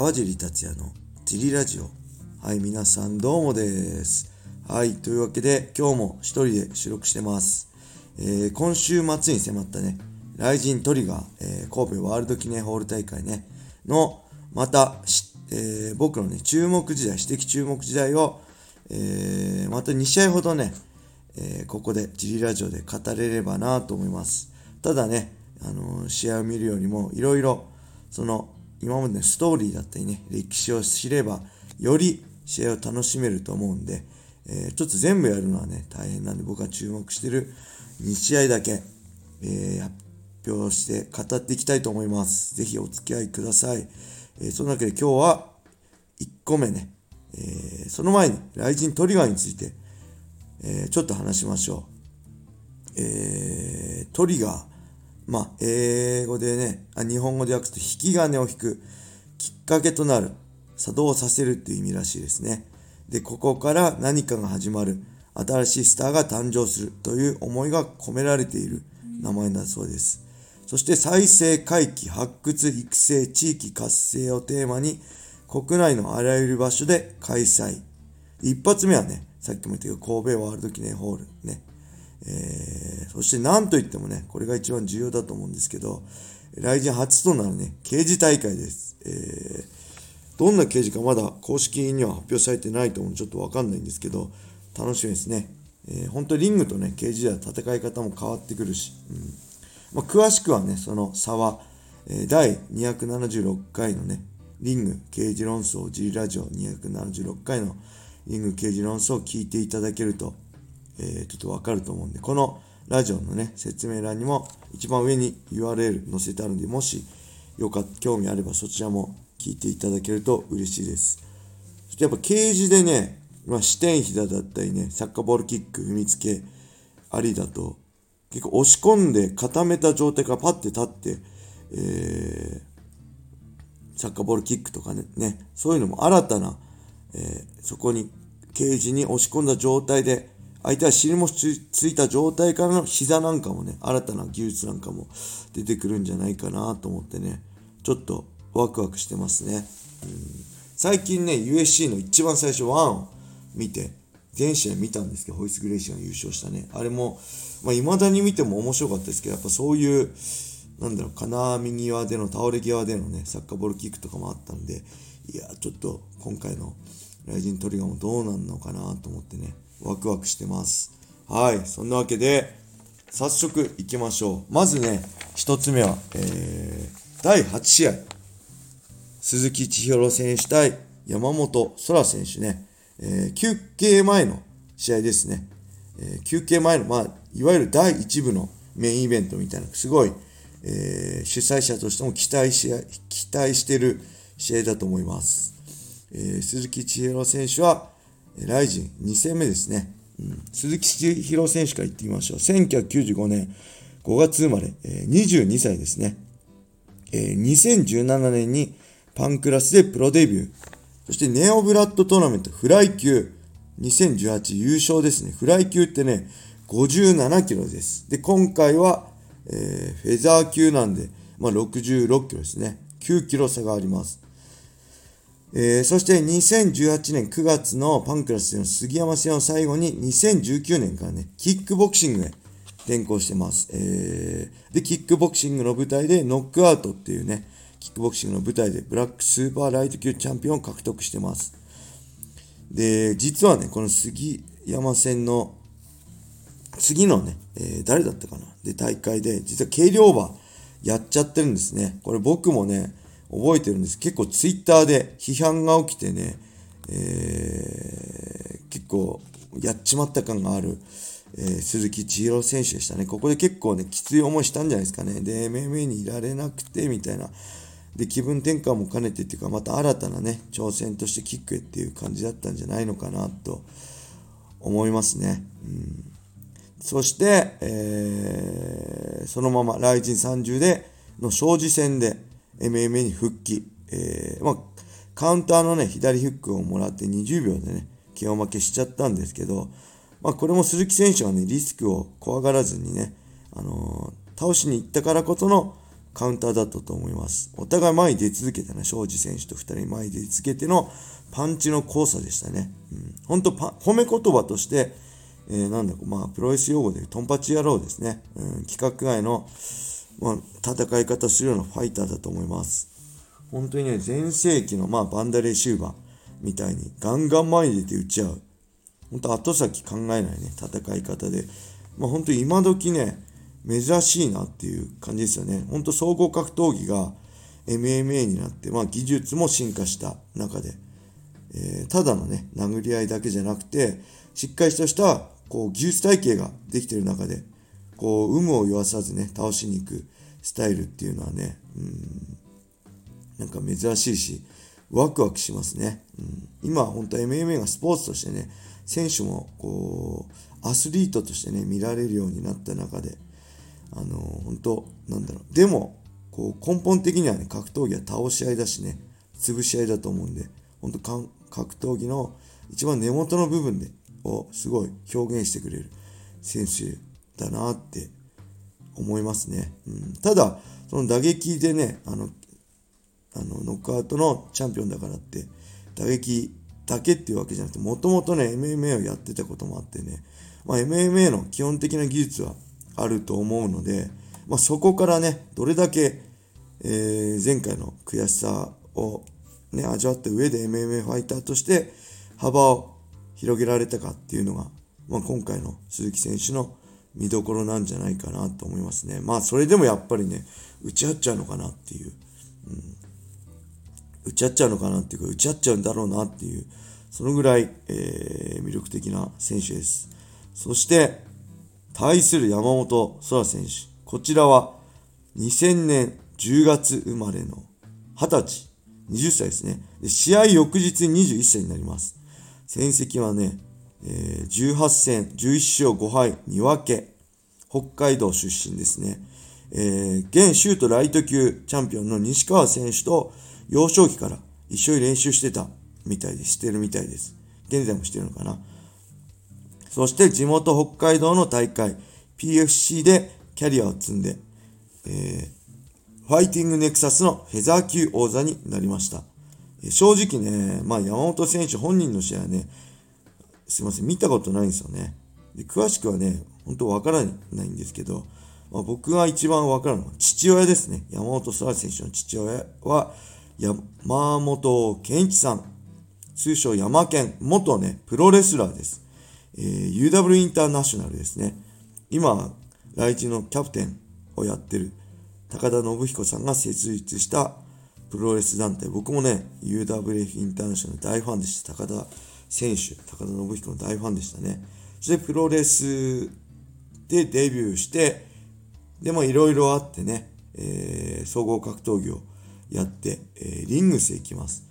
川尻達也のジリラジオ。はい、皆さんどうもです。はい、というわけで今日も一人で収録してます。えー、今週末に迫ったね、ライジントリガー、えー、神戸ワールド記念ホール大会ね、の、また、えー、僕のね、注目時代、指摘注目時代を、えまた2試合ほどね、えここでジリラジオで語れればなと思います。ただね、あの試合を見るよりも、いろいろ、その、今までのストーリーだったりね、歴史を知れば、より試合を楽しめると思うんで、えー、ちょっと全部やるのはね、大変なんで僕が注目してる2試合だけ、えー、発表して語っていきたいと思います。ぜひお付き合いください。えー、そのわけで今日は1個目ね、えその前に、ライジントリガーについて、えちょっと話しましょう。えトリガー、まあ、英語でね、あ日本語で訳すと引き金を引くきっかけとなる、作動させるっていう意味らしいですね。で、ここから何かが始まる、新しいスターが誕生するという思いが込められている名前だそうです。そして再生回帰、発掘、育成、地域活性をテーマに国内のあらゆる場所で開催。一発目はね、さっきも言ったけど神戸ワールド記念ホールね。えー、そして何と言ってもね、これが一番重要だと思うんですけど、来人初となるね、刑事大会です。えー、どんな刑事かまだ公式には発表されてないと思うちょっとわかんないんですけど、楽しみですね。えー、本当リングとね、刑事では戦い方も変わってくるし、うんまあ、詳しくはね、その差は、えー、第276回のね、リング刑事論争 G ラジオ276回のリング刑事論争を聞いていただけるとえー、ちょっとわかると思うんで、このラジオのね、説明欄にも一番上に URL 載せてあるんで、もしよかった、興味あればそちらも聞いていただけると嬉しいです。そしてやっぱケージでね、まあ、視点膝だったりね、サッカーボールキック、踏みつけありだと、結構押し込んで固めた状態からパッて立って、えー、サッカーボールキックとかね、ねそういうのも新たな、えー、そこに、ケージに押し込んだ状態で相手は尻もついた状態からの膝なんかもね、新たな技術なんかも出てくるんじゃないかなと思ってね、ちょっとワクワクしてますね。うん、最近ね、USC の一番最初1を見て、全試合見たんですけど、ホイス・グレイシーが優勝したね。あれも、まあ、未だに見ても面白かったですけど、やっぱそういう、なんだろう、金網際での、倒れ際でのね、サッカーボールキックとかもあったんで、いや、ちょっと今回のライジントリガーもどうなんのかなと思ってね、ワクワクしてます。はい。そんなわけで、早速行きましょう。まずね、一つ目は、えー、第8試合。鈴木千尋選手対山本空選手ね。えー、休憩前の試合ですね。えー、休憩前の、まあ、いわゆる第1部のメインイベントみたいな、すごい、えー、主催者としても期待し、期待してる試合だと思います。えー、鈴木千尋選手は、ライジン2戦目ですね。うん、鈴木千尋選手から言ってみましょう。1995年5月生まれ、えー、22歳ですね。えー、2017年にパンクラスでプロデビュー。そしてネオブラッドトーナメントフライ級2018優勝ですね。フライ級ってね、57キロです。で、今回は、えー、フェザー級なんで、まあ、66キロですね。9キロ差があります。えー、そして2018年9月のパンクラスでの杉山戦を最後に2019年からね、キックボクシングへ転向してます。えー、で、キックボクシングの舞台でノックアウトっていうね、キックボクシングの舞台でブラックスーパーライト級チャンピオンを獲得してます。で、実はね、この杉山戦の次のね、えー、誰だったかな？で、大会で、実は軽量馬やっちゃってるんですね。これ僕もね、覚えてるんです。結構ツイッターで批判が起きてね、えー、結構やっちまった感がある、えー、鈴木千尋選手でしたね。ここで結構ね、きつい思いしたんじゃないですかね。で、MMA にいられなくて、みたいな。で、気分転換も兼ねてっていうか、また新たなね、挑戦としてキックへっていう感じだったんじゃないのかなと思いますね。うん、そして、えー、そのまま、ライジン30での庄司戦で、MMA に復帰。えー、まあ、カウンターのね、左フックをもらって20秒でね、気を負けしちゃったんですけど、まあ、これも鈴木選手はね、リスクを怖がらずにね、あのー、倒しに行ったからこそのカウンターだったと思います。お互い前に出続けたね、庄司選手と2人前に出続けてのパンチの交差でしたね。うん、本当褒め言葉として、えー、なんだまあ、プロレス用語でトンパチ野郎ですね。うん、規格外の、まあ、戦い方するようなファイターだと思います。本当にね、全盛期の、まあ、バンダレーシューバーみたいにガンガン前に出て打ち合う。本当後先考えないね、戦い方で。まあ、本当今時ね、珍しいなっていう感じですよね。本当総合格闘技が MMA になって、まあ、技術も進化した中で、えー、ただのね、殴り合いだけじゃなくて、しっかりとしたこう技術体系ができてる中で、こう、有無を言わさずね、倒しに行くスタイルっていうのはね、うん、なんか珍しいし、ワクワクしますね。うん、今、本当 MMA がスポーツとしてね、選手もこう、アスリートとしてね、見られるようになった中で、あのー、本当なんだろう。でも、こう、根本的にはね、格闘技は倒し合いだしね、潰し合いだと思うんで、本当格闘技の一番根元の部分で、をすごい表現してくれる選手だなって思いますね。うん、ただ、その打撃でね、あの、あの、ノックアウトのチャンピオンだからって、打撃だけっていうわけじゃなくて、もともとね、MMA をやってたこともあってね、まあ、MMA の基本的な技術はあると思うので、まあ、そこからね、どれだけ、えー、前回の悔しさをね、味わった上で MMA ファイターとして幅を広げられたかっていうのが、まあ、今回の鈴木選手の見どころなんじゃないかなと思いますね。まあ、それでもやっぱりね、打ち合っちゃうのかなっていう。うん打ち合っちゃうのかなっていうか、打ち合っちゃうんだろうなっていう、そのぐらい、えー、魅力的な選手です。そして、対する山本空選手。こちらは、2000年10月生まれの20歳、20歳ですね。試合翌日に21歳になります。戦績はね、え、18戦、11勝5敗2分け。北海道出身ですね。えー、現シュートライト級チャンピオンの西川選手と幼少期から一緒に練習してたみたいです。してるみたいです。現在もしてるのかな。そして地元北海道の大会 PFC でキャリアを積んで、えー、ファイティングネクサスのフェザー級王座になりました。え、正直ね、まあ山本選手本人の試合はね、すいません、見たことないんですよね。で詳しくはね、本当わからないんですけど、まあ、僕が一番わかるのは父親ですね。山本空選手の父親は、山本健一さん、通称山健、元ね、プロレスラーです。えー、UW インターナショナルですね。今、来日のキャプテンをやってる高田信彦さんが設立したプロレス団体。僕もね、UWF インターナショナル大ファンでした。高田選手、高田信彦の大ファンでしたね。そしてプロレスでデビューして、でもいろいろあってね、えー、総合格闘技をやって、えー、リングスへ行きます。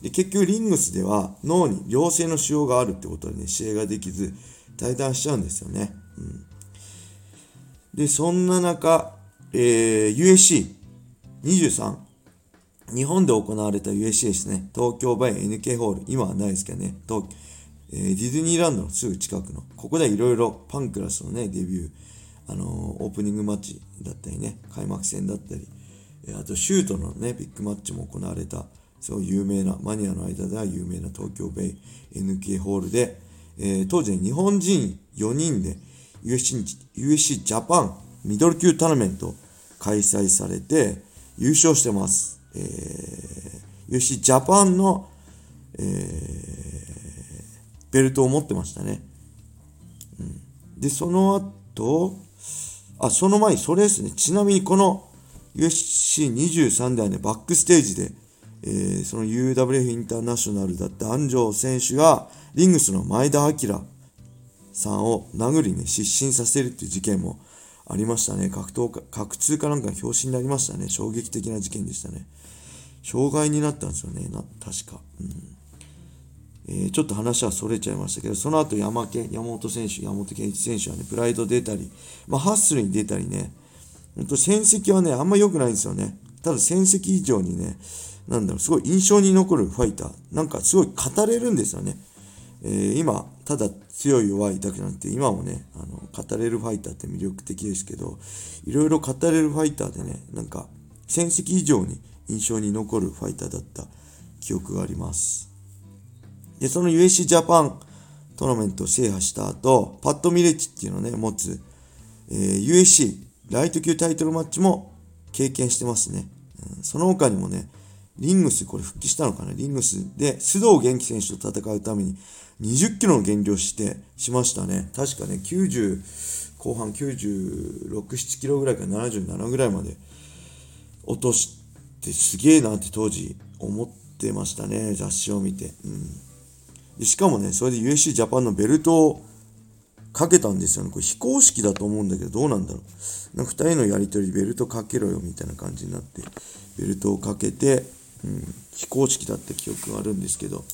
で、結局リングスでは脳に良性の腫瘍があるってことでね、試合ができず、退団しちゃうんですよね。うん、で、そんな中、えー、USC23、日本で行われた USC ですね、東京バイ NK ホール、今はないですけどね、東えー、ディズニーランドのすぐ近くの、ここでいろいろパンクラスのね、デビュー、あのー、オープニングマッチだったりね、開幕戦だったり。え、あとシュートのね、ビッグマッチも行われた、すごい有名な、マニアの間では有名な東京ベイ NK ホールで、えー、当時、日本人4人で USC, USC ジャパンミドル級トーナメント開催されて優勝してます。えー、USC ジャパンの、えー、ベルトを持ってましたね。うん、で、その後、あ、その前にそれですね。ちなみにこの USC23 ではね、バックステージで、えー、その UWF インターナショナルだった安城選手が、リングスの前田明さんを殴りね、失神させるっていう事件もありましたね。格闘家、格通かなんかの表紙になりましたね。衝撃的な事件でしたね。障害になったんですよね。な、確か。うんえー、ちょっと話はそれちゃいましたけど、その後山県、山本選手、山本健一選手はね、プライド出たり、まあ、ハッスルに出たりね、本当戦績はね、あんま良くないんですよね。ただ戦績以上にね、なんだろう、すごい印象に残るファイター。なんかすごい語れるんですよね。えー、今、ただ強い弱いだけなくて、今もね、あの、語れるファイターって魅力的ですけど、いろいろ語れるファイターでね、なんか、戦績以上に印象に残るファイターだった記憶があります。で、その USC ジャパントーナメントを制覇した後、パッド・ミレッチっていうのをね、持つ、えー、USC ライト級タイトルマッチも経験してますね。うん、その他にもね、リングス、これ復帰したのかな？リングスで須藤元気選手と戦うために20キロの減量して、しましたね。確かね、90、後半96、7キロぐらいから77ぐらいまで落としてすげえなって当時思ってましたね。雑誌を見て。うんでしかもね、それで USC ジャパンのベルトをかけたんですよね。これ非公式だと思うんだけど、どうなんだろう。なんか2人のやりとりベルトかけろよみたいな感じになって、ベルトをかけて、うん、非公式だった記憶があるんですけど、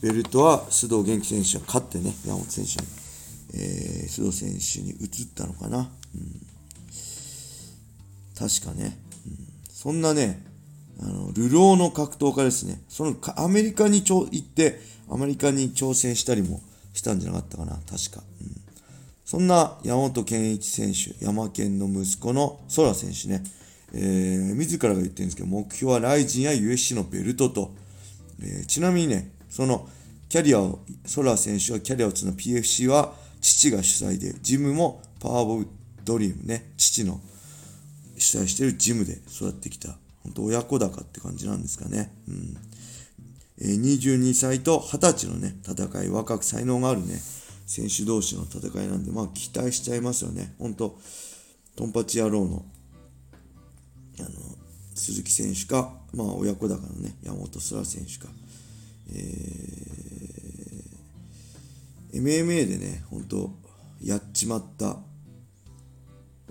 ベルトは須藤元気選手は勝ってね、山本選手に、えー、須藤選手に移ったのかな。うん、確かね、うん。そんなね、あの、流浪の格闘家ですね。そのアメリカにちょ行って、アメリカに挑戦したりもしたんじゃなかったかな、確か。うん、そんな山本健一選手、山健の息子の空選手ね、えー、自らが言ってるんですけど、目標はライジンや USC のベルトと、えー、ちなみにね、そのキャリアを、空選手はキャリアを積む PFC は父が主催で、ジムもパワーボブドリームね、父の主催してるジムで育ってきた、本当親子高って感じなんですかね。うんえ22歳と20歳のね、戦い、若く才能があるね、選手同士の戦いなんで、まあ期待しちゃいますよね。本当トンパチ野郎の、あの、鈴木選手か、まあ親子高のね、山本空選手か、えー、MMA でね、本当やっちまった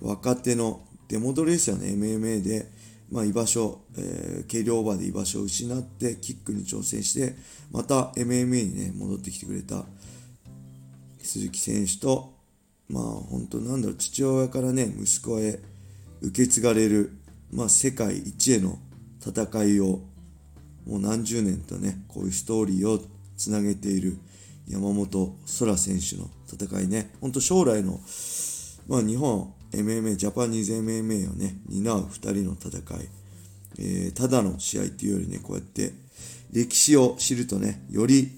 若手の出戻りですよね、MMA で、まあ、居場所、えー、軽量オーバーで居場所を失ってキックに挑戦してまた MMA にね戻ってきてくれた鈴木選手とまあ本当なんだろう父親からね息子へ受け継がれる、まあ、世界一への戦いをもう何十年とねこういうストーリーをつなげている山本空選手の戦いね。本当将来の、まあ、日本 MMA、ジャパニーズ MMA をね、担う2人の戦い、えー、ただの試合っていうよりね、こうやって歴史を知るとね、より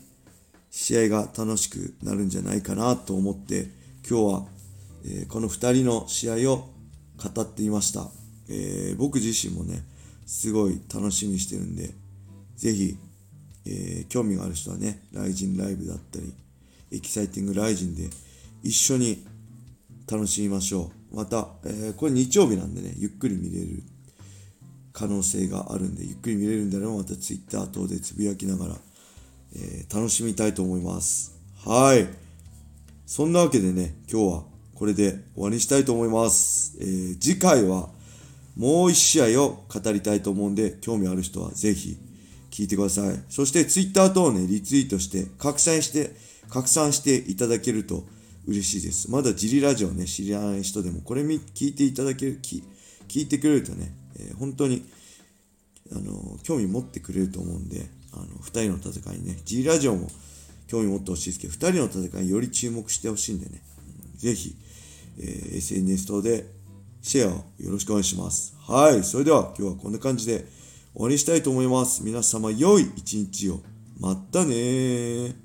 試合が楽しくなるんじゃないかなと思って、今日は、えー、この2人の試合を語っていました。えー、僕自身もね、すごい楽しみしてるんで、ぜひ、えー、興味がある人はね、ライジンライブだったり、エキサイティングライジンで一緒に楽しみましょう。また、えー、これ日曜日なんでね、ゆっくり見れる可能性があるんで、ゆっくり見れるんであればまた Twitter 等でつぶやきながら、えー、楽しみたいと思います。はい。そんなわけでね、今日はこれで終わりにしたいと思います。えー、次回はもう一試合を語りたいと思うんで、興味ある人はぜひ聞いてください。そして Twitter 等をね、リツイートして拡散して、拡散していただけると嬉しいです。まだジリラジオね、知らない人でも、これ聞いていただける、聞いてくれるとね、えー、本当に、あの、興味持ってくれると思うんで、あの、二人の戦いね、ジリラジオも興味持ってほしいですけど、二人の戦いにより注目してほしいんでね、ぜひ、えー、SNS 等でシェアをよろしくお願いします。はい。それでは今日はこんな感じで終わりにしたいと思います。皆様良い一日を。またね